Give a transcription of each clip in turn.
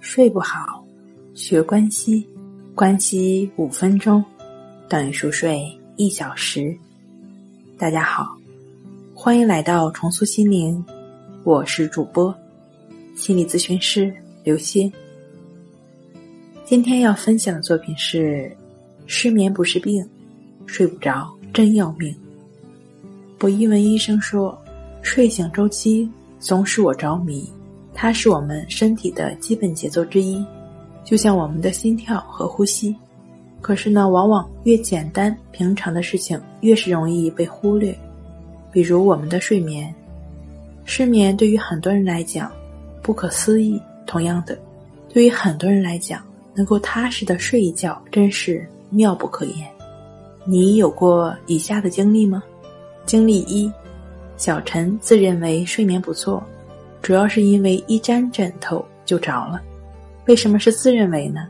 睡不好，学关西，关西五分钟等于熟睡一小时。大家好，欢迎来到重塑心灵，我是主播心理咨询师刘欣。今天要分享的作品是：失眠不是病，睡不着真要命。博一文医生说，睡醒周期总使我着迷。它是我们身体的基本节奏之一，就像我们的心跳和呼吸。可是呢，往往越简单平常的事情，越是容易被忽略。比如我们的睡眠，失眠对于很多人来讲不可思议。同样的，对于很多人来讲，能够踏实的睡一觉，真是妙不可言。你有过以下的经历吗？经历一：小陈自认为睡眠不错。主要是因为一沾枕头就着了，为什么是自认为呢？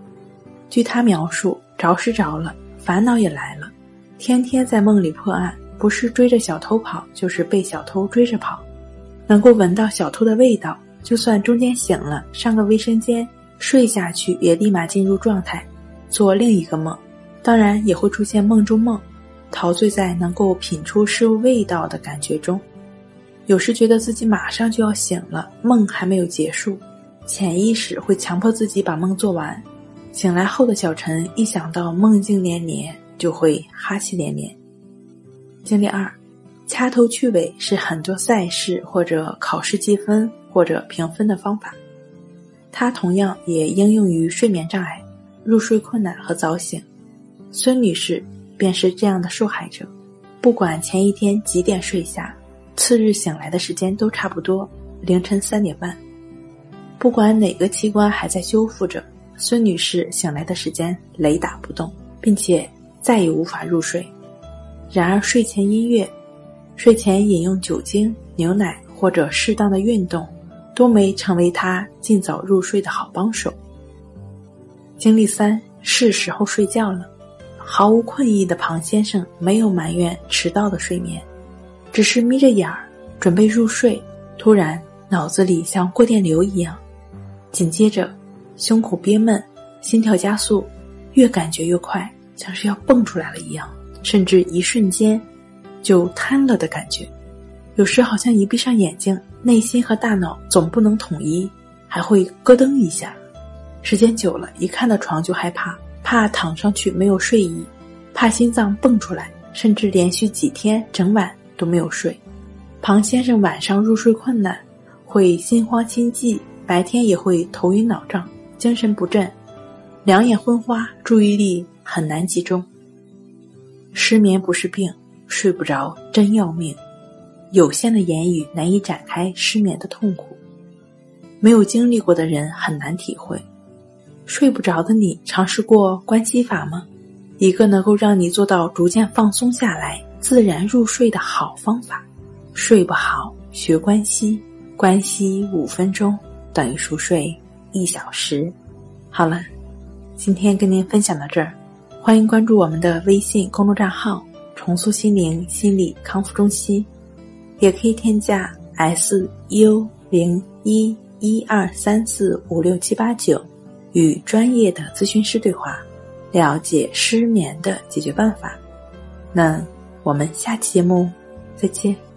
据他描述，着是着了，烦恼也来了，天天在梦里破案，不是追着小偷跑，就是被小偷追着跑，能够闻到小偷的味道，就算中间醒了，上个卫生间，睡下去也立马进入状态，做另一个梦，当然也会出现梦中梦，陶醉在能够品出事物味道的感觉中。有时觉得自己马上就要醒了，梦还没有结束，潜意识会强迫自己把梦做完。醒来后的小陈一想到梦境连连，就会哈气连连。经历二，掐头去尾是很多赛事或者考试计分或者评分的方法，它同样也应用于睡眠障碍、入睡困难和早醒。孙女士便是这样的受害者，不管前一天几点睡下。次日醒来的时间都差不多，凌晨三点半。不管哪个器官还在修复着，孙女士醒来的时间雷打不动，并且再也无法入睡。然而，睡前音乐、睡前饮用酒精、牛奶或者适当的运动，都没成为她尽早入睡的好帮手。经历三，是时候睡觉了。毫无困意的庞先生没有埋怨迟到的睡眠。只是眯着眼儿准备入睡，突然脑子里像过电流一样，紧接着胸口憋闷，心跳加速，越感觉越快，像是要蹦出来了一样，甚至一瞬间就瘫了的感觉。有时好像一闭上眼睛，内心和大脑总不能统一，还会咯噔一下。时间久了，一看到床就害怕，怕躺上去没有睡意，怕心脏蹦出来，甚至连续几天整晚。都没有睡，庞先生晚上入睡困难，会心慌心悸，白天也会头晕脑胀、精神不振、两眼昏花，注意力很难集中。失眠不是病，睡不着真要命。有限的言语难以展开失眠的痛苦，没有经历过的人很难体会。睡不着的你，尝试过关系法吗？一个能够让你做到逐渐放松下来。自然入睡的好方法，睡不好学关西，关西五分钟等于熟睡一小时。好了，今天跟您分享到这儿，欢迎关注我们的微信公众账号“重塑心灵心理康复中心”，也可以添加 “s u 零一一二三四五六七八九”与专业的咨询师对话，了解失眠的解决办法。那。我们下期节目再见。